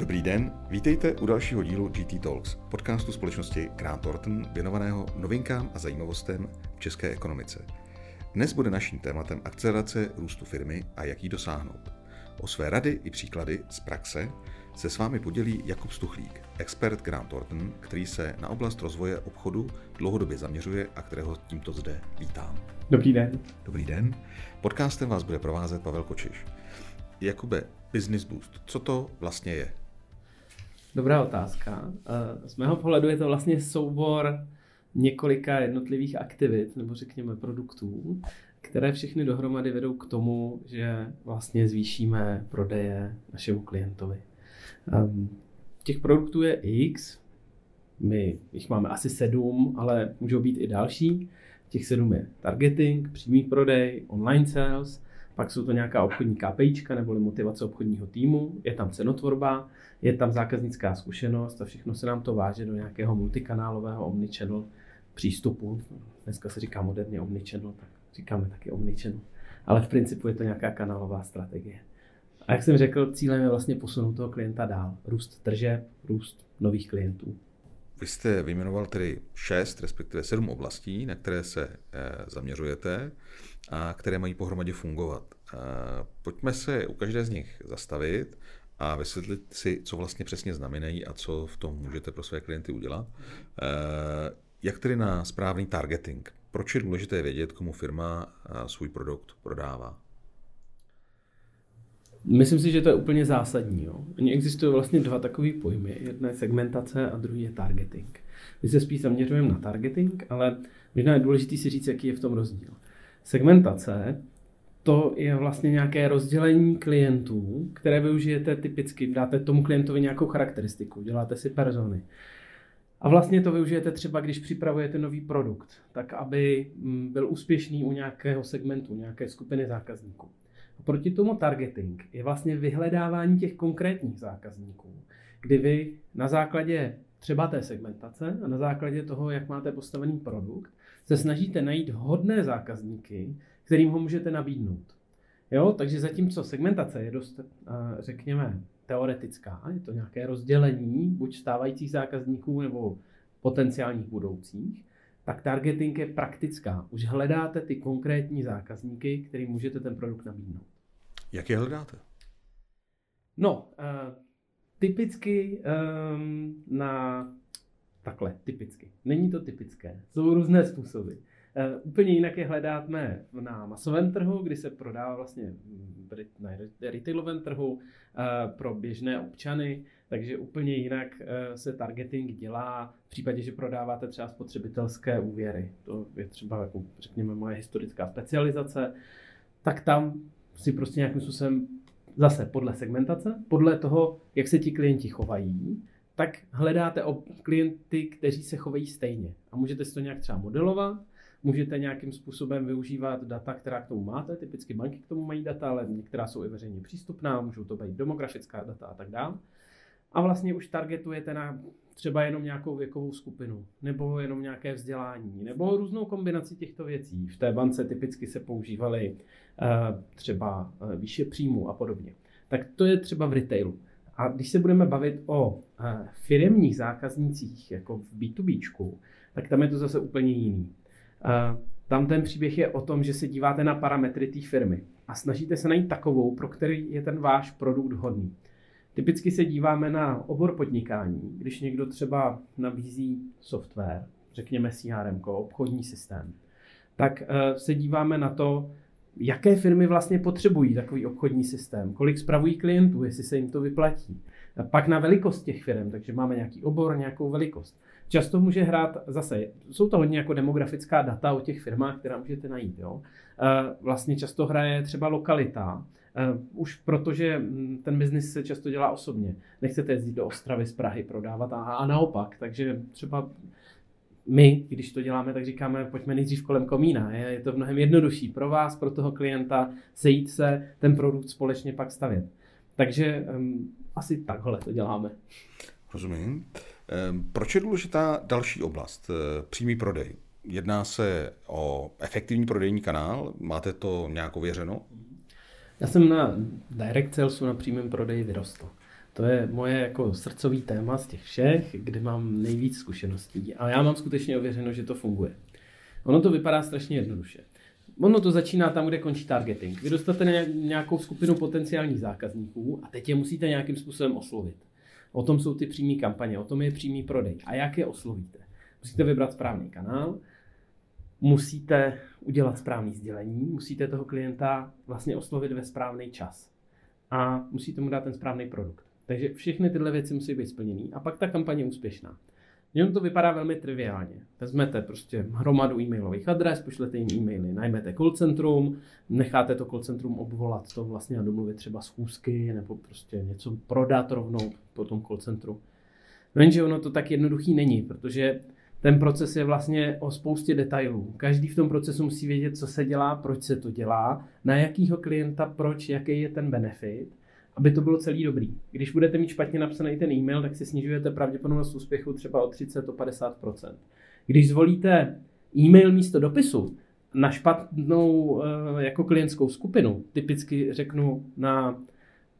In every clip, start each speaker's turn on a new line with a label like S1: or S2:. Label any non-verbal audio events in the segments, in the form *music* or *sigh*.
S1: Dobrý den, vítejte u dalšího dílu GT Talks, podcastu společnosti Grant Thornton věnovaného novinkám a zajímavostem v české ekonomice. Dnes bude naším tématem akcelerace růstu firmy a jak jí dosáhnout. O své rady i příklady z praxe se s vámi podělí Jakub Stuchlík, expert Grant Thornton, který se na oblast rozvoje obchodu dlouhodobě zaměřuje a kterého tímto zde vítám.
S2: Dobrý den.
S1: Dobrý den. Podcastem vás bude provázet Pavel Kočiš. Jakube, Business Boost, co to vlastně je?
S2: Dobrá otázka. Eh, z mého pohledu je to vlastně soubor několika jednotlivých aktivit, nebo řekněme produktů, které všechny dohromady vedou k tomu, že vlastně zvýšíme prodeje našemu klientovi. Ehm, těch produktů je X, my jich máme asi sedm, ale můžou být i další. Těch sedm je targeting, přímý prodej, online sales, pak jsou to nějaká obchodní KPIčka neboli motivace obchodního týmu, je tam cenotvorba, je tam zákaznická zkušenost a všechno se nám to váže do nějakého multikanálového omnichannel přístupu. Dneska se říká moderně omnichannel, tak říkáme taky omnichannel. Ale v principu je to nějaká kanálová strategie. A jak jsem řekl, cílem je vlastně posunout toho klienta dál. Růst tržeb, růst nových klientů.
S1: Vy jste vyjmenoval tedy šest, respektive sedm oblastí, na které se e, zaměřujete a které mají pohromadě fungovat. E, pojďme se u každé z nich zastavit a vysvětlit si, co vlastně přesně znamenají a co v tom můžete pro své klienty udělat. E, jak tedy na správný targeting? Proč je důležité vědět, komu firma svůj produkt prodává?
S2: Myslím si, že to je úplně zásadní. Jo. Oni existují vlastně dva takové pojmy. Jedna je segmentace a druhý je targeting. My se spíš zaměřujeme na targeting, ale možná je důležité si říct, jaký je v tom rozdíl. Segmentace to je vlastně nějaké rozdělení klientů, které využijete typicky, dáte tomu klientovi nějakou charakteristiku, děláte si persony. A vlastně to využijete třeba, když připravujete nový produkt, tak aby mm, byl úspěšný u nějakého segmentu, nějaké skupiny zákazníků. Proti tomu targeting je vlastně vyhledávání těch konkrétních zákazníků, kdy vy na základě třeba té segmentace a na základě toho, jak máte postavený produkt, se snažíte najít hodné zákazníky, kterým ho můžete nabídnout. Jo, takže zatímco segmentace je dost, řekněme, teoretická, je to nějaké rozdělení buď stávajících zákazníků nebo potenciálních budoucích, tak targeting je praktická. Už hledáte ty konkrétní zákazníky, kterým můžete ten produkt nabídnout.
S1: Jak je hledáte?
S2: No, uh, typicky um, na... Takhle, typicky. Není to typické. Jsou různé způsoby. Uh, úplně jinak je hledáme na masovém trhu, kdy se prodává vlastně na retailovém trhu uh, pro běžné občany, takže úplně jinak uh, se targeting dělá v případě, že prodáváte třeba spotřebitelské úvěry. To je třeba, jako, řekněme, moje historická specializace. Tak tam si prostě nějakým způsobem zase podle segmentace, podle toho, jak se ti klienti chovají, tak hledáte o klienty, kteří se chovají stejně. A můžete si to nějak třeba modelovat, můžete nějakým způsobem využívat data, která k tomu máte, typicky banky k tomu mají data, ale některá jsou i veřejně přístupná, můžou to být demografická data a tak dále. A vlastně už targetujete na třeba jenom nějakou věkovou skupinu, nebo jenom nějaké vzdělání, nebo různou kombinaci těchto věcí. V té bance typicky se používaly uh, třeba uh, výše příjmu a podobně. Tak to je třeba v retailu. A když se budeme bavit o uh, firemních zákaznících, jako v B2B, tak tam je to zase úplně jiný. Tam ten příběh je o tom, že se díváte na parametry té firmy a snažíte se najít takovou, pro který je ten váš produkt hodný. Typicky se díváme na obor podnikání, když někdo třeba nabízí software, řekněme CRM, obchodní systém, tak eh, se díváme na to, jaké firmy vlastně potřebují takový obchodní systém, kolik spravují klientů, jestli se jim to vyplatí. A pak na velikost těch firm, takže máme nějaký obor, nějakou velikost. Často může hrát zase, jsou to hodně jako demografická data o těch firmách, která můžete najít. Jo? Vlastně často hraje třeba lokalita, už protože mm, ten biznis se často dělá osobně. Nechcete jezdit do Ostravy z Prahy prodávat a, a naopak. Takže třeba my, když to děláme, tak říkáme, pojďme nejdřív kolem komína. Je, je to mnohem jednodušší pro vás, pro toho klienta, sejít se, ten produkt společně pak stavět. Takže um, asi takhle to děláme.
S1: Rozumím. Um, proč je důležitá další oblast, eh, přímý prodej? Jedná se o efektivní prodejní kanál? Máte to nějak ověřeno?
S2: Já jsem na direct salesu, na přímém prodeji vyrostl. To je moje jako srdcový téma z těch všech, kde mám nejvíc zkušeností. A já mám skutečně ověřeno, že to funguje. Ono to vypadá strašně jednoduše. Ono to začíná tam, kde končí targeting. Vy dostanete nějakou skupinu potenciálních zákazníků a teď je musíte nějakým způsobem oslovit. O tom jsou ty přímé kampaně, o tom je přímý prodej. A jak je oslovíte? Musíte vybrat správný kanál, musíte udělat správný sdělení, musíte toho klienta vlastně oslovit ve správný čas a musíte mu dát ten správný produkt. Takže všechny tyhle věci musí být splněné a pak ta kampaně je úspěšná. Jenom to vypadá velmi triviálně. Vezmete prostě hromadu e-mailových adres, pošlete jim e-maily, najmete call centrum, necháte to call centrum obvolat to vlastně a domluvit třeba schůzky nebo prostě něco prodat rovnou po tom call centru. Jenže ono to tak jednoduchý není, protože ten proces je vlastně o spoustě detailů. Každý v tom procesu musí vědět, co se dělá, proč se to dělá, na jakýho klienta, proč, jaký je ten benefit, aby to bylo celý dobrý. Když budete mít špatně napsaný ten e-mail, tak si snižujete pravděpodobnost úspěchu třeba o 30 o 50% Když zvolíte e-mail místo dopisu na špatnou eh, jako klientskou skupinu, typicky řeknu na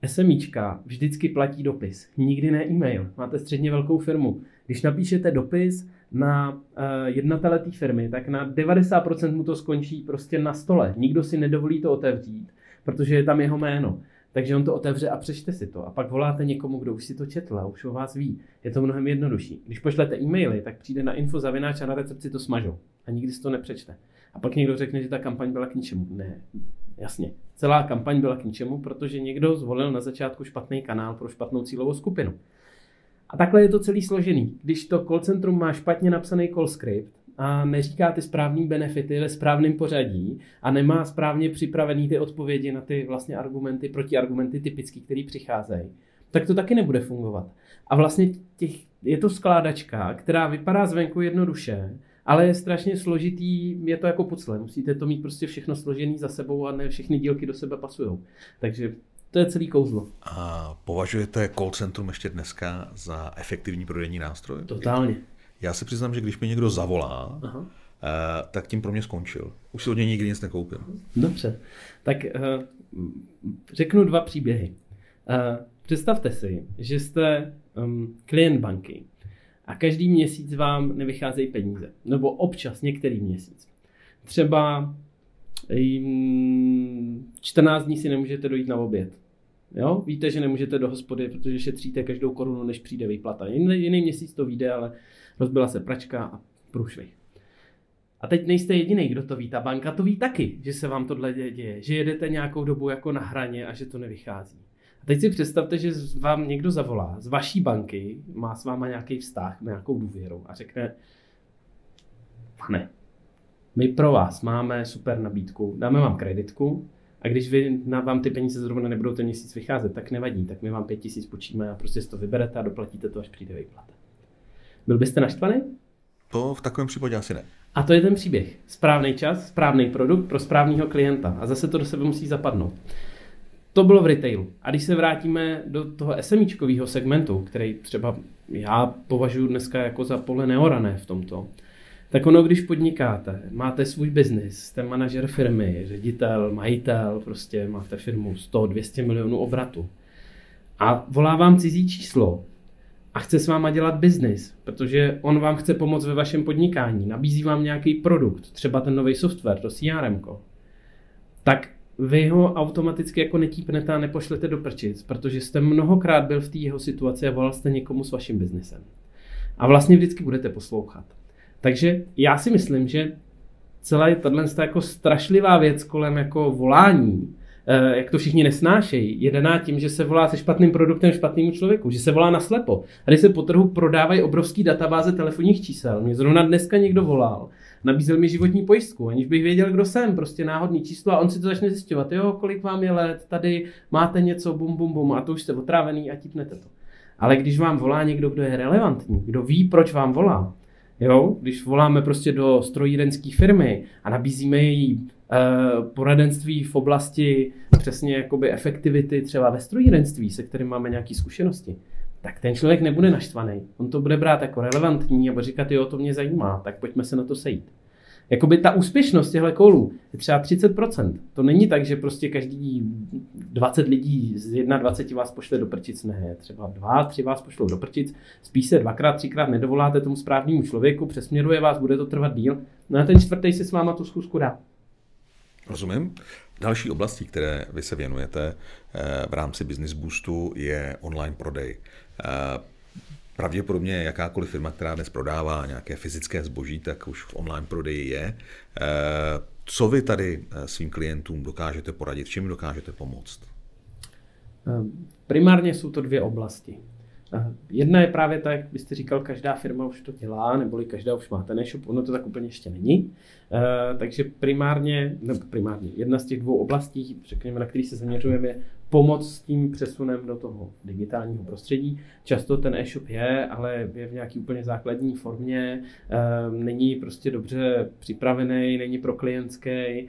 S2: SMIčka, vždycky platí dopis, nikdy ne e-mail. Máte středně velkou firmu. Když napíšete dopis, na uh, jednatele té firmy, tak na 90% mu to skončí prostě na stole. Nikdo si nedovolí to otevřít, protože je tam jeho jméno. Takže on to otevře a přečte si to. A pak voláte někomu, kdo už si to četl a už o vás ví. Je to mnohem jednodušší. Když pošlete e-maily, tak přijde na info zavináč a na recepci to smažou. A nikdy si to nepřečte. A pak někdo řekne, že ta kampaň byla k ničemu. Ne, jasně. Celá kampaň byla k ničemu, protože někdo zvolil na začátku špatný kanál pro špatnou cílovou skupinu. A takhle je to celý složený. Když to call centrum má špatně napsaný call script a neříká ty správné benefity ve správném pořadí a nemá správně připravený ty odpovědi na ty vlastně argumenty, protiargumenty typické, které přicházejí, tak to taky nebude fungovat. A vlastně těch, je to skládačka, která vypadá zvenku jednoduše, ale je strašně složitý, je to jako pucle. Musíte to mít prostě všechno složený za sebou a ne všechny dílky do sebe pasují. Takže to je celý kouzlo.
S1: A považujete call centrum ještě dneska za efektivní prodejní nástroj?
S2: Totálně.
S1: Já se přiznám, že když mi někdo zavolá, Aha. Uh, tak tím pro mě skončil. Už si od něj nikdy nic nekoupil.
S2: Dobře. Tak uh, řeknu dva příběhy. Uh, představte si, že jste um, klient banky a každý měsíc vám nevycházejí peníze. Nebo občas některý měsíc. Třeba 14 dní si nemůžete dojít na oběd. Jo? Víte, že nemůžete do hospody, protože šetříte každou korunu, než přijde výplata. Jiný, jiný měsíc to vyjde, ale rozbila se pračka a průšvih. A teď nejste jediný, kdo to ví. Ta banka to ví taky, že se vám tohle děje, že jedete nějakou dobu jako na hraně a že to nevychází. A teď si představte, že vám někdo zavolá z vaší banky, má s váma nějaký vztah, nějakou důvěru a řekne, pane, my pro vás máme super nabídku, dáme vám kreditku a když vy, na vám ty peníze zrovna nebudou ten měsíc vycházet, tak nevadí, tak my vám pět tisíc počíme a prostě si to vyberete a doplatíte to, až přijde výplata. Byl byste naštvaný?
S1: To v takovém případě asi ne.
S2: A to je ten příběh. Správný čas, správný produkt pro správného klienta. A zase to do sebe musí zapadnout. To bylo v retailu. A když se vrátíme do toho SMIčkového segmentu, který třeba já považuji dneska jako za pole neorané v tomto, tak ono, když podnikáte, máte svůj biznis, jste manažer firmy, ředitel, majitel, prostě máte firmu 100-200 milionů obratu a volá vám cizí číslo a chce s váma dělat biznis, protože on vám chce pomoct ve vašem podnikání, nabízí vám nějaký produkt, třeba ten nový software, to CRM, tak vy ho automaticky jako netípnete a nepošlete do prčic, protože jste mnohokrát byl v té jeho situaci a volal jste někomu s vaším biznesem. A vlastně vždycky budete poslouchat. Takže já si myslím, že celá je tato jako strašlivá věc kolem jako volání, eh, jak to všichni nesnášejí, je daná tím, že se volá se špatným produktem špatnému člověku, že se volá na slepo. Když se po trhu prodávají obrovský databáze telefonních čísel, mě zrovna dneska někdo volal, nabízel mi životní pojistku, aniž bych věděl, kdo jsem, prostě náhodný číslo a on si to začne zjišťovat, jo, kolik vám je let, tady máte něco, bum, bum, bum, a to už jste otrávený a tipnete to. Ale když vám volá někdo, kdo je relevantní, kdo ví, proč vám volá, Jo? Když voláme prostě do strojírenské firmy a nabízíme její uh, poradenství v oblasti přesně jakoby efektivity třeba ve strojírenství, se kterým máme nějaké zkušenosti, tak ten člověk nebude naštvaný. On to bude brát jako relevantní a bude říkat, jo, to mě zajímá, tak pojďme se na to sejít. Jakoby ta úspěšnost těchto kolů je třeba 30%. To není tak, že prostě každý 20 lidí z 21 vás pošle do prčic. Ne, třeba dva, tři vás pošlou do prčic. Spíš se dvakrát, třikrát nedovoláte tomu správnému člověku, přesměruje vás, bude to trvat díl. No a ten čtvrtý si s váma tu schůzku dá.
S1: Rozumím. Další oblastí, které vy se věnujete eh, v rámci Business Boostu, je online prodej. Eh, pravděpodobně jakákoliv firma, která dnes prodává nějaké fyzické zboží, tak už v online prodeji je. Eh, co vy tady svým klientům dokážete poradit, čím dokážete pomoct?
S2: Primárně jsou to dvě oblasti. Jedna je právě tak, jak byste říkal, každá firma už to dělá, neboli každá už má ten e-shop, ono to tak úplně ještě není. Eh, takže primárně, nebo primárně, jedna z těch dvou oblastí, řekněme, na který se zaměřujeme, je pomoc s tím přesunem do toho digitálního prostředí. Často ten e-shop je, ale je v nějaký úplně základní formě, eh, není prostě dobře připravený, není pro klientský, eh,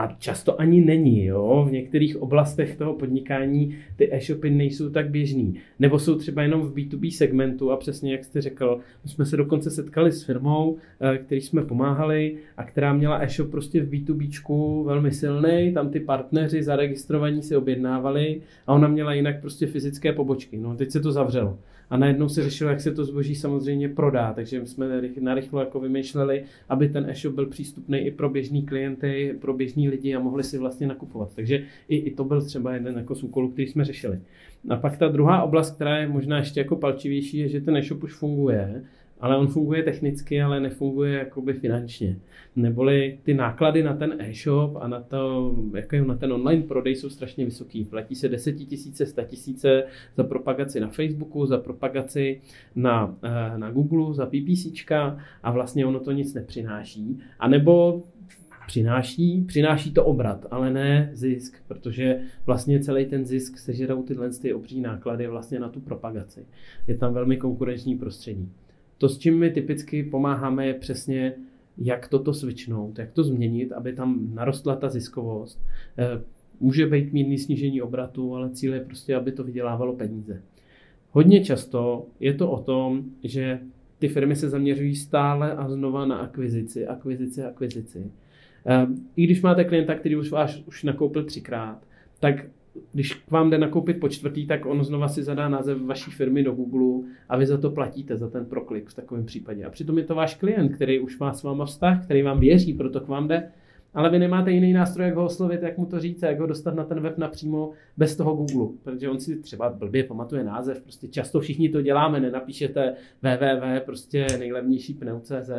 S2: a často ani není, jo. V některých oblastech toho podnikání ty e-shopy nejsou tak běžný. Nebo jsou třeba jenom v B2B segmentu a přesně jak jste řekl, my jsme se dokonce setkali s firmou, eh, který jsme pomáhali a která měla e-shop prostě v B2B velmi silný, tam ty partneři zaregistrovaní si objednávali a ona měla jinak prostě fyzické pobočky. No teď se to zavřelo a najednou se řešilo, jak se to zboží samozřejmě prodá, takže jsme narychlo jako vymýšleli, aby ten e-shop byl přístupný i pro běžný klienty, pro běžní lidi a mohli si vlastně nakupovat. Takže i, i to byl třeba jeden jako z úkolů, který jsme řešili. A pak ta druhá oblast, která je možná ještě jako palčivější, je, že ten e-shop už funguje ale on funguje technicky, ale nefunguje jakoby finančně. Neboli ty náklady na ten e-shop a na, to, jako na ten online prodej jsou strašně vysoký. Platí se desetitisíce, tisíce za propagaci na Facebooku, za propagaci na, eh, na Google, za PPCčka a vlastně ono to nic nepřináší. A nebo přináší, přináší to obrat, ale ne zisk, protože vlastně celý ten zisk sežerou tyhle ty obří náklady vlastně na tu propagaci. Je tam velmi konkurenční prostředí. To, s čím my typicky pomáháme, je přesně, jak toto switchnout, jak to změnit, aby tam narostla ta ziskovost. Eh, může být mírný snížení obratu, ale cíl je prostě, aby to vydělávalo peníze. Hodně často je to o tom, že ty firmy se zaměřují stále a znova na akvizici, akvizici, akvizici. Eh, I když máte klienta, který už vás už nakoupil třikrát, tak když k vám jde nakoupit po čtvrtý, tak on znova si zadá název vaší firmy do Google a vy za to platíte, za ten proklik v takovém případě. A přitom je to váš klient, který už má s váma vztah, který vám věří, proto k vám jde, ale vy nemáte jiný nástroj, jak ho oslovit, jak mu to říct, jak ho dostat na ten web napřímo bez toho Google, protože on si třeba blbě pamatuje název, prostě často všichni to děláme, nenapíšete www, prostě nejlevnější pneu.cz,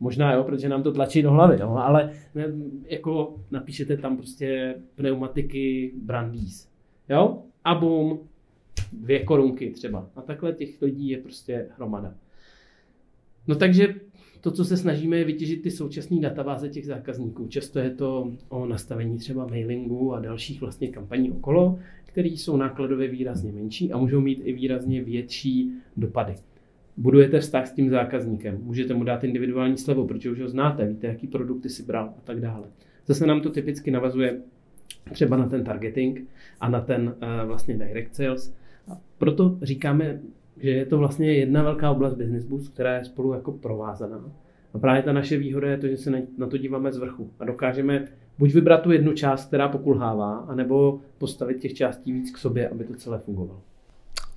S2: Možná jo, protože nám to tlačí do hlavy, jo, ale ne, jako napíšete tam prostě pneumatiky Brandýs, jo, a bum, dvě korunky třeba. A takhle těch lidí je prostě hromada. No takže to, co se snažíme, je vytěžit ty současné databáze těch zákazníků. Často je to o nastavení třeba mailingu a dalších vlastně kampaní okolo, které jsou nákladově výrazně menší a můžou mít i výrazně větší dopady budujete vztah s tím zákazníkem. Můžete mu dát individuální slevu, protože už ho znáte, víte, jaký produkty si bral a tak dále. Zase nám to typicky navazuje třeba na ten targeting a na ten uh, vlastně direct sales. A proto říkáme, že je to vlastně jedna velká oblast business boost, která je spolu jako provázaná. A právě ta naše výhoda je to, že se na to díváme z vrchu a dokážeme buď vybrat tu jednu část, která pokulhává, anebo postavit těch částí víc k sobě, aby to celé fungovalo.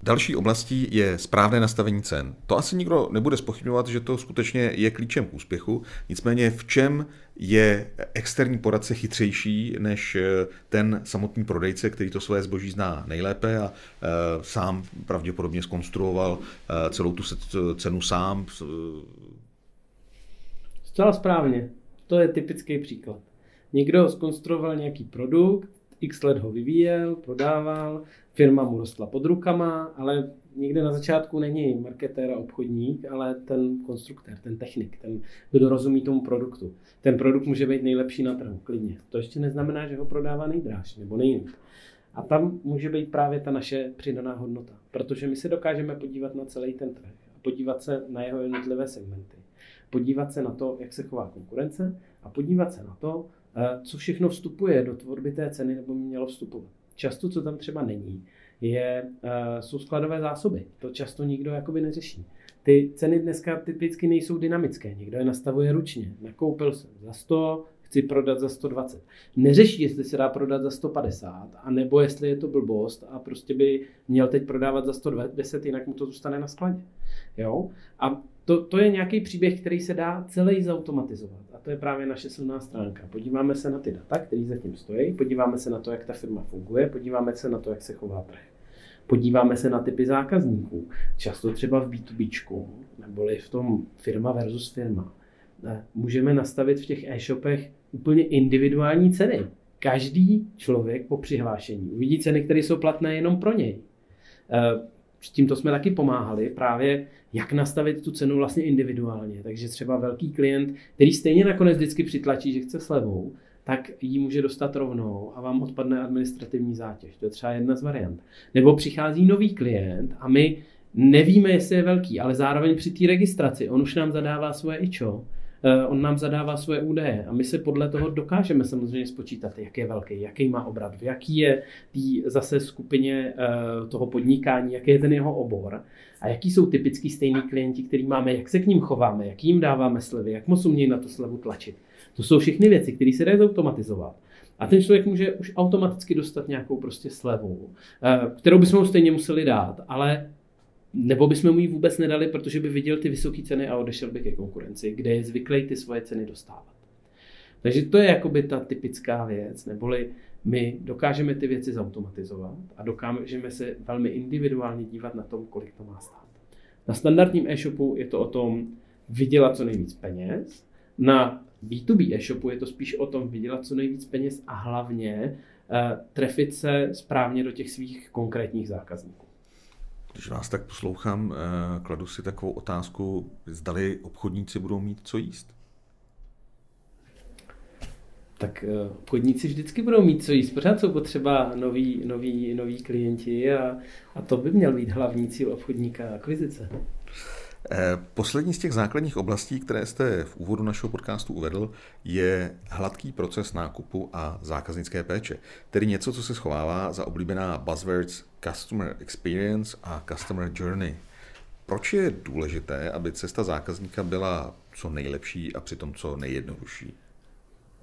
S1: Další oblastí je správné nastavení cen. To asi nikdo nebude spochybňovat, že to skutečně je klíčem k úspěchu. Nicméně v čem je externí poradce chytřejší než eh, ten samotný prodejce, který to své zboží zná nejlépe a e, sám pravděpodobně skonstruoval e, celou tu cenu sám.
S2: Zcela správně. To je typický příklad. Někdo skonstruoval nějaký produkt, x let ho vyvíjel, prodával, firma mu rostla pod rukama, ale nikde na začátku není marketér a obchodník, ale ten konstruktér, ten technik, ten, kdo rozumí tomu produktu. Ten produkt může být nejlepší na trhu, klidně. To ještě neznamená, že ho prodává nejdráž nebo nejlíp. A tam může být právě ta naše přidaná hodnota, protože my se dokážeme podívat na celý ten trh podívat se na jeho jednotlivé segmenty, podívat se na to, jak se chová konkurence a podívat se na to, eh, co všechno vstupuje do tvorby té ceny nebo mělo vstupovat. Často, co tam třeba není, je, uh, jsou skladové zásoby. To často nikdo jakoby neřeší. Ty ceny dneska typicky nejsou dynamické. Někdo je nastavuje ručně. Nakoupil jsem za 100, chci prodat za 120. Neřeší, jestli se dá prodat za 150, a nebo jestli je to blbost a prostě by měl teď prodávat za 110, jinak mu to zůstane na skladě. Jo? A to, to je nějaký příběh, který se dá celý zautomatizovat. A to je právě naše silná stránka. Podíváme se na ty data, které zatím stojí, podíváme se na to, jak ta firma funguje, podíváme se na to, jak se chová trh. Podíváme se na typy zákazníků. Často třeba v B2B, neboli v tom firma versus firma. Můžeme nastavit v těch e-shopech úplně individuální ceny. Každý člověk po přihlášení uvidí ceny, které jsou platné jenom pro něj. S tímto jsme taky pomáhali právě, jak nastavit tu cenu vlastně individuálně. Takže třeba velký klient, který stejně nakonec vždycky přitlačí, že chce slevou, tak ji může dostat rovnou a vám odpadne administrativní zátěž. To je třeba jedna z variant. Nebo přichází nový klient a my nevíme, jestli je velký, ale zároveň při té registraci on už nám zadává svoje ičo, on nám zadává svoje údaje a my se podle toho dokážeme samozřejmě spočítat, jak je velký, jaký má obrat, v jaký je tý zase skupině eh, toho podnikání, jaký je ten jeho obor a jaký jsou typický stejný klienti, který máme, jak se k ním chováme, jak jim dáváme slevy, jak moc umějí na to slevu tlačit. To jsou všechny věci, které se dají zautomatizovat. A ten člověk může už automaticky dostat nějakou prostě slevu, eh, kterou bychom mu stejně museli dát, ale nebo bychom mu ji vůbec nedali, protože by viděl ty vysoké ceny a odešel by ke konkurenci, kde je zvyklý ty svoje ceny dostávat. Takže to je jakoby ta typická věc, neboli my dokážeme ty věci zautomatizovat a dokážeme se velmi individuálně dívat na tom, kolik to má stát. Na standardním e-shopu je to o tom vydělat co nejvíc peněz, na B2B e-shopu je to spíš o tom vydělat co nejvíc peněz a hlavně uh, trefit se správně do těch svých konkrétních zákazníků.
S1: Když vás tak poslouchám, uh, kladu si takovou otázku, zdali obchodníci budou mít co jíst?
S2: Tak uh, obchodníci vždycky budou mít co jíst. Pořád jsou potřeba noví, noví, noví klienti a, a to by měl být hlavní cíl obchodníka akvizice.
S1: Eh, poslední z těch základních oblastí, které jste v úvodu našeho podcastu uvedl, je hladký proces nákupu a zákaznické péče. Tedy něco, co se schovává za oblíbená buzzwords Customer Experience a Customer Journey. Proč je důležité, aby cesta zákazníka byla co nejlepší a přitom co nejjednodušší?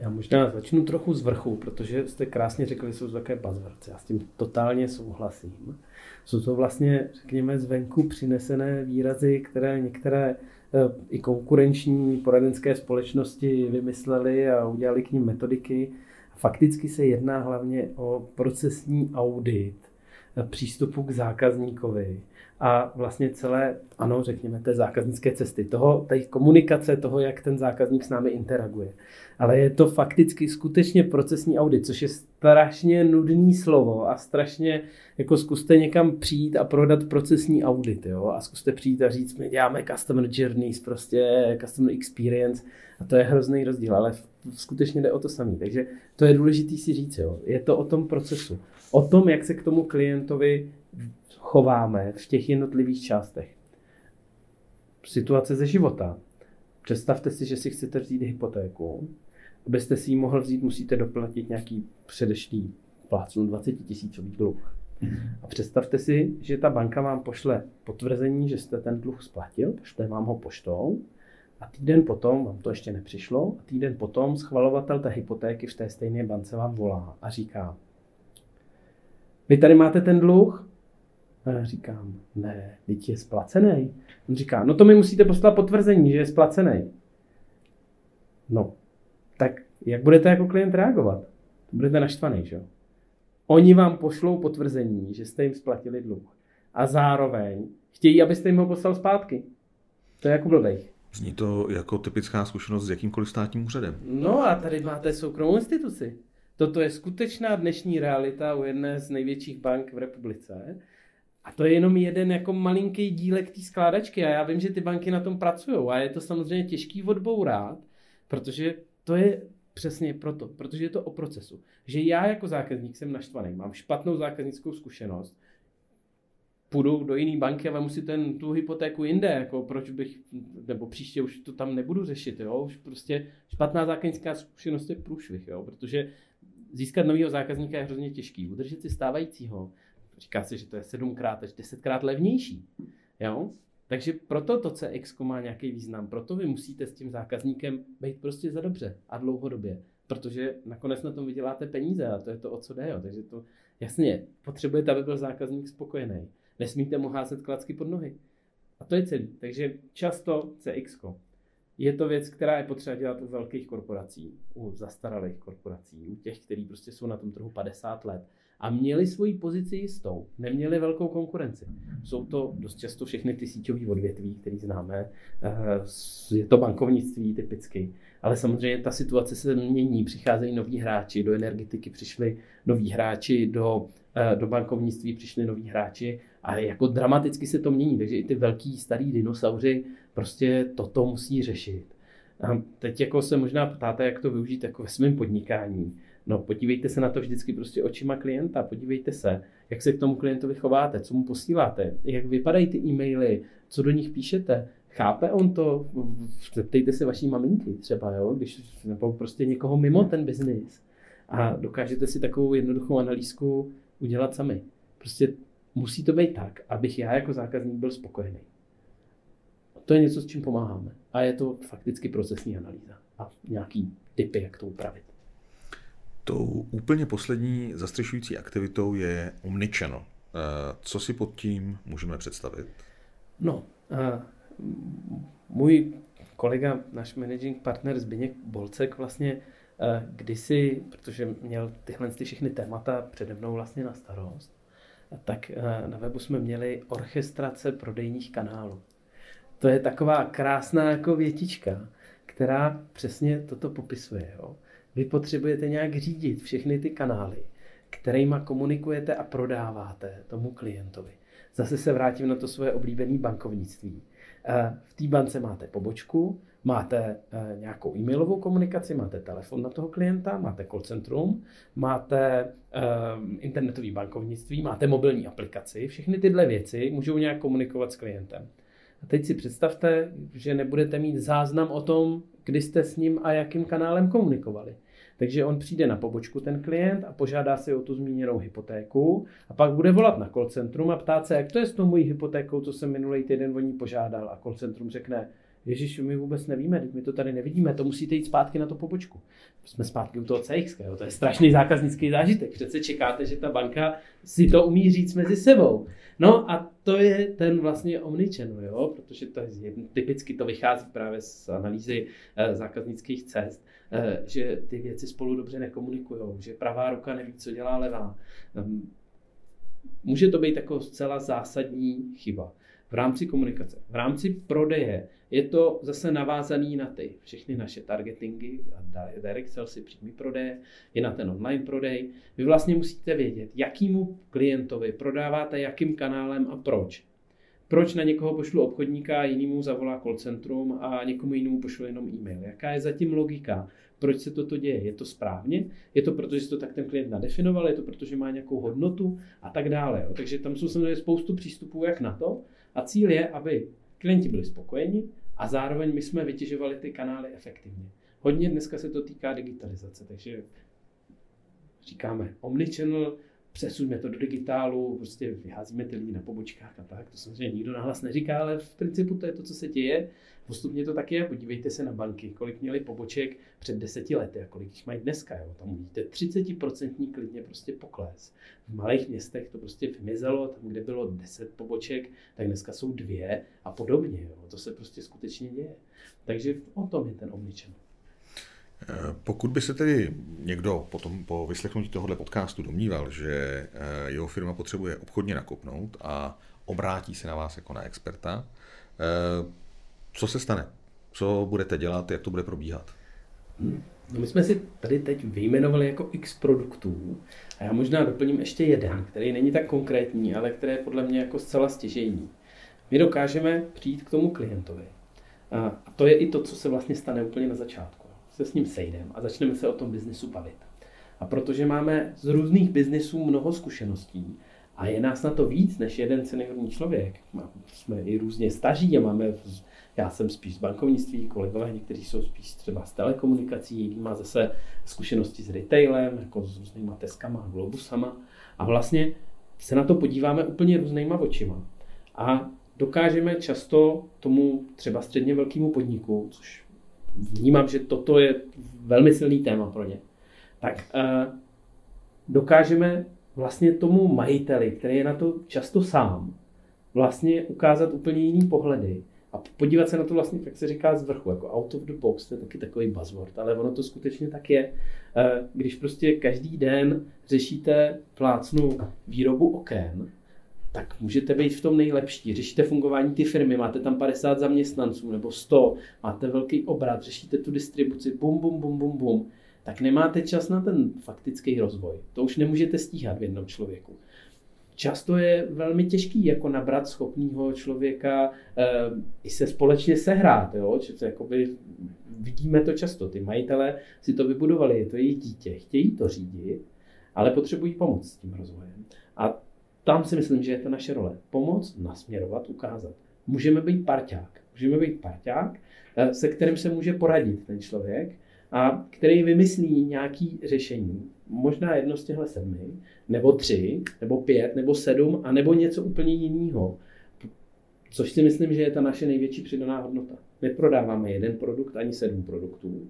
S2: Já možná začnu trochu z vrchu, protože jste krásně řekli, že jsou to také buzzwords. Já s tím totálně souhlasím. Jsou to vlastně, řekněme, zvenku přinesené výrazy, které některé eh, i konkurenční poradenské společnosti vymysleli a udělali k ním metodiky. Fakticky se jedná hlavně o procesní audit eh, přístupu k zákazníkovi a vlastně celé, ano, řekněme, té zákaznické cesty, toho, té komunikace, toho, jak ten zákazník s námi interaguje ale je to fakticky skutečně procesní audit, což je strašně nudný slovo a strašně jako zkuste někam přijít a prodat procesní audit, jo, a zkuste přijít a říct, my děláme customer journeys, prostě customer experience a to je hrozný rozdíl, ale skutečně jde o to samé. Takže to je důležité si říct, jo. je to o tom procesu, o tom, jak se k tomu klientovi chováme v těch jednotlivých částech. Situace ze života. Představte si, že si chcete vzít hypotéku Abyste si ji mohl vzít, musíte doplatit nějaký předešlý plácnu 20 tisícový dluh. A představte si, že ta banka vám pošle potvrzení, že jste ten dluh splatil, pošle vám ho poštou a týden potom, vám to ještě nepřišlo, a týden potom schvalovatel té hypotéky v té stejné bance vám volá a říká, vy tady máte ten dluh? A já říkám, ne, teď je splacený. On říká, no to mi musíte poslat potvrzení, že je splacený. No, tak jak budete jako klient reagovat? Budete naštvaný, že jo? Oni vám pošlou potvrzení, že jste jim splatili dluh. A zároveň chtějí, abyste jim ho poslal zpátky. To je jako blbej.
S1: Zní to jako typická zkušenost s jakýmkoliv státním úřadem.
S2: No a tady máte soukromou instituci. Toto je skutečná dnešní realita u jedné z největších bank v republice. A to je jenom jeden jako malinký dílek té skládačky. A já vím, že ty banky na tom pracují. A je to samozřejmě těžký odbourat, protože to je přesně proto, protože je to o procesu. Že já jako zákazník jsem naštvaný, mám špatnou zákaznickou zkušenost, půjdu do jiné banky a musí ten, tu hypotéku jinde, jako proč bych, nebo příště už to tam nebudu řešit, jo, už prostě špatná zákaznická zkušenost je průšvih, jo, protože získat nového zákazníka je hrozně těžký, udržet si stávajícího, říká se, že to je sedmkrát až desetkrát levnější, jo, Takže proto to CX má nějaký význam, proto vy musíte s tím zákazníkem být prostě za dobře a dlouhodobě, protože nakonec na tom vyděláte peníze a to je to, o co jde. Jo. Takže to jasně, potřebujete, aby byl zákazník spokojený. Nesmíte mu házet klacky pod nohy. A to je celý. Takže často CX. Je to věc, která je potřeba dělat u velkých korporací, u zastaralých korporací, u těch, kteří prostě jsou na tom trhu 50 let a měli svoji pozici jistou, neměli velkou konkurenci. Jsou to dost často všechny ty síťové odvětví, které známe. Eh, je to bankovnictví typicky, ale samozřejmě ta situace se mění, přicházejí noví hráči, do energetiky přišli noví hráči, do, eh, do bankovnictví přišli noví hráči a jako dramaticky se to mění, takže i ty velký starý dinosauři prostě toto musí řešit. A teď jako se možná ptáte, jak to využít jako ve svém podnikání. No podívejte se na to vždycky prostě očima klienta, podívejte se, jak se k tomu klientovi chováte, co mu posíláte, jak vypadají ty e-maily, co do nich píšete, chápe on to, zeptejte se vaší maminky třeba, jo, když, nebo prostě někoho mimo ten biznis a dokážete si takovou jednoduchou analýzku udělat sami. Prostě musí to být tak, abych já jako zákazník byl spokojený. To je něco, s čím pomáháme. A je to fakticky procesní analýza a nějaký typy, jak to upravit.
S1: Tou úplně poslední zastřešující aktivitou je Omnichannel. Eh, co si pod tím můžeme představit?
S2: No, uh, můj kolega, náš managing partner Zbigněk Bolcek vlastně uh, kdysi, protože měl tyhle ty všechny témata přede mnou vlastně na starost, tak na webu jsme měli orchestrace prodejních kanálů. To je taková krásná jako větička, která přesně toto popisuje. Jo? Vy potřebujete nějak řídit všechny ty kanály, kterými komunikujete a prodáváte tomu klientovi. Zase se vrátím na to svoje oblíbené bankovnictví. Eh, v té bance máte pobočku, máte eh, nějakou e-mailovou komunikaci, máte telefon na toho klienta, máte call centrum, máte eh, internetové bankovnictví, máte mobilní aplikaci. Všechny tyhle věci můžou nějak komunikovat s klientem. A teď si představte, že nebudete mít záznam o tom, kdy jste s ním a jakým kanálem komunikovali. Takže on přijde na pobočku, ten klient, a požádá si o tu zmíněnou hypotéku a pak bude volat na call centrum a ptát se, jak to je s tou mojí hypotékou, co jsem minulý týden o ní požádal. A call centrum řekne, Ježíš, my vůbec nevíme, my to tady nevidíme, to musíte jít zpátky na tu pobočku. Jsme zpátky u toho CX, jo? to je strašný zákaznický zážitek. Přece čekáte, že ta banka si to umí říct mezi sebou. No a to je ten vlastně omnichannel, jo? protože to je, typicky to vychází právě z analýzy eh, zákaznických cest, eh, že ty věci spolu dobře nekomunikují, že pravá ruka neví, co dělá levá. Um, může to být jako zcela zásadní chyba v rámci komunikace. V rámci prodeje je to zase navázaný na ty všechny naše targetingy a direct sales, přímý prodej, je na ten online prodej. Vy vlastně musíte vědět, jakýmu klientovi prodáváte, jakým kanálem a proč. Proč na někoho pošlu obchodníka, jinému zavolá call centrum a někomu jinému pošlu jenom e-mail? Jaká je zatím logika? Proč se toto děje? Je to správně? Je to proto, že to tak ten klient nadefinoval? Je to proto, že má nějakou hodnotu? A tak dále. Takže tam jsou samozřejmě spoustu přístupů jak na to. A cíl je, aby klienti byli spokojeni a zároveň my jsme vytěžovali ty kanály efektivně. Hodně dneska se to týká digitalizace, takže říkáme omnichannel, přesuňme to do digitálu, prostě vyházíme ty lidi na pobočkách a tak. To samozřejmě nikdo nahlas neříká, ale v principu to je to, co se děje. Postupně to tak je. Podívejte se na banky, kolik měli poboček před deseti lety a kolik jich mají dneska. Jo. Tam vidíte 30% klidně prostě pokles. V malých městech to prostě vymizelo, tam, kde bylo 10 poboček, tak dneska jsou dvě a podobně. Jo. To se prostě skutečně děje. Takže o tom je ten omnichannel.
S1: Pokud by se tedy někdo potom po vyslechnutí tohohle podcastu domníval, že eh, jeho firma potřebuje obchodně nakopnout a obrátí se na vás jako na experta, eh, co se stane? Co budete dělat? Jak to bude probíhat?
S2: No my jsme si tady teď vyjmenovali jako x produktů a já možná doplním ještě jeden, který není tak konkrétní, ale který je podle mě jako zcela stěžejní. My dokážeme přijít k tomu klientovi. A to je i to, co se vlastně stane úplně na začátku se s ním sejdeme a začneme se o tom biznesu bavit. A protože máme z různých biznesů mnoho zkušeností a je nás na to víc než jeden seniorní člověk, jsme i různě staří a máme, já jsem spíš z bankovnictví, kolegové někteří jsou spíš třeba z telekomunikací, jiný má zase zkušenosti s retailem, jako s různýma teskama, globusama a vlastně se na to podíváme úplně různýma očima. A dokážeme často tomu třeba středně velkému podniku, což vnímám, že toto je velmi silný téma pro ně, tak uh, dokážeme vlastně tomu majiteli, který je na to často sám, vlastně ukázat úplně jiný pohledy a podívat se na to vlastně, jak se říká, z vrchu, jako out of the box, to je taky takový buzzword, ale ono to skutečně tak je. Eh, když prostě každý den řešíte plácnu výrobu oken, tak můžete být v tom nejlepší. Řešíte fungování ty firmy, máte tam 50 zaměstnanců nebo 100, máte velký obrat, řešíte tu distribuci, bum, bum, bum, bum, bum, tak nemáte čas na ten faktický rozvoj. To už nemůžete stíhat v jednom člověku. Často je velmi těžký jako nabrat schopného člověka e, i se společně sehrát. Jo? To jakoby, vidíme to často. Ty majitele si to vybudovali, je to jejich dítě, chtějí to řídit, ale potřebují pomoc s tím rozvojem. A tam si myslím, že je to naše role. Pomoc, nasměrovat, ukázat. Můžeme být parťák. Můžeme být parťák, eh, se kterým se může poradit ten člověk a který vymyslí nějaký řešení. Možná jedno z těchto sedmi, nebo tři, nebo pět, nebo sedm, a nebo něco úplně jiného. Což si myslím, že je ta naše největší přidaná hodnota. Neprodáváme jeden produkt ani sedm produktů.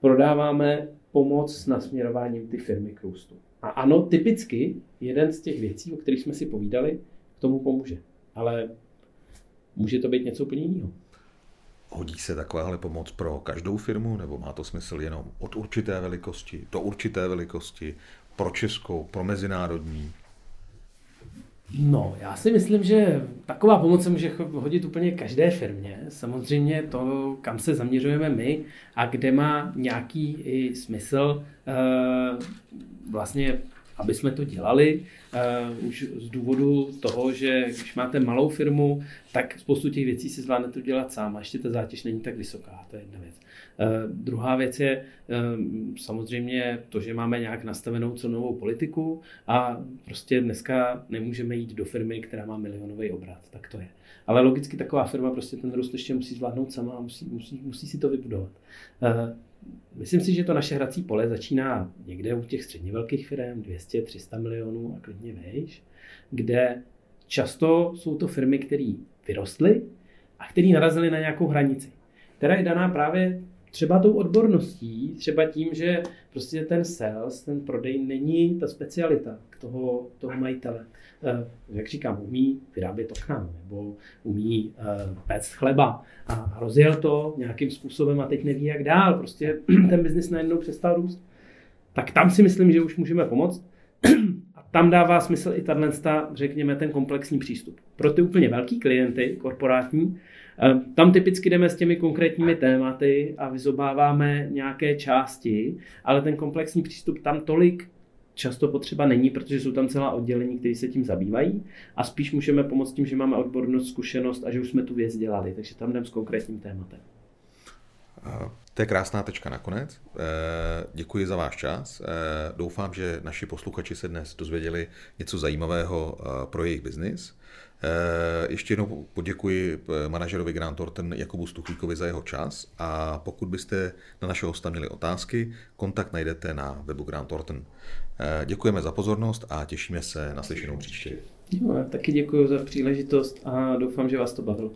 S2: Prodáváme pomoc s nasměrováním ty firmy k růstu. A ano, typicky jeden z těch věcí, o kterých jsme si povídali, k tomu pomůže. Ale může to být něco úplně jiného.
S1: Hodí se takováhle pomoc pro každou firmu, nebo má to smysl jenom od určité velikosti do určité velikosti, pro českou, pro mezinárodní?
S2: No, já si myslím, že taková pomoc se může hodit úplně každé firmě. Samozřejmě to, kam se zaměřujeme my a kde má nějaký i smysl eh, vlastně aby jsme to dělali, uh, už z důvodu toho, že když máte malou firmu, tak spoustu těch věcí si zvládnete dělat sám a ještě ta zátěž není tak vysoká, to je jedna věc. Uh, druhá věc je uh, samozřejmě to, že máme nějak nastavenou cenovou politiku a prostě dneska nemůžeme jít do firmy, která má milionový obrat, tak to je. Ale logicky taková firma prostě ten růst ještě musí zvládnout sama a musí, musí, musí si to vybudovat. Uh, Myslím si, že to naše hrací pole začíná někde u těch středně velkých firm, 200-300 milionů a klidně vejš, kde často jsou to firmy, které vyrostly a které narazily na nějakou hranici, která je daná právě třeba tou odborností, třeba tím, že prostě ten sales, ten prodej není ta specialita toho, toho majitele. Eh, jak říkám, umí vyrábět okna, nebo umí uh, péct chleba a rozjel to nějakým způsobem a teď neví, jak dál. Prostě *clears throat* ten biznis najednou přestal růst. Tak tam si myslím, že už můžeme pomoct. *clears throat* Tam dává smysl i tato, řekněme, ten komplexní přístup. Pro ty úplně velký klienty, korporátní, eh, tam typicky jdeme s těmi konkrétními tématy a vyzobáváme nějaké části, ale ten komplexní přístup tam tolik často potřeba není, protože jsou tam celá oddělení, které se tím zabývají a spíš můžeme pomoct tím, že máme odbornost, zkušenost a že už jsme tu věc dělali, takže tam jdem s konkrétním tématem.
S1: To je krásná tečka nakonec. Eh, děkuji za váš čas. Eh, doufám, že naši posluchači se dnes dozvěděli něco zajímavého eh, pro jejich biznis. Ještě jednou poděkuji manažerovi Grant Thornton Jakubu Stuchlíkovi za jeho čas a pokud byste na našeho hosta měli otázky, kontakt najdete na webu Grant Thornton. Děkujeme za pozornost a těšíme se na slyšenou příště.
S2: Taky děkuji za příležitost a doufám, že vás to bavilo.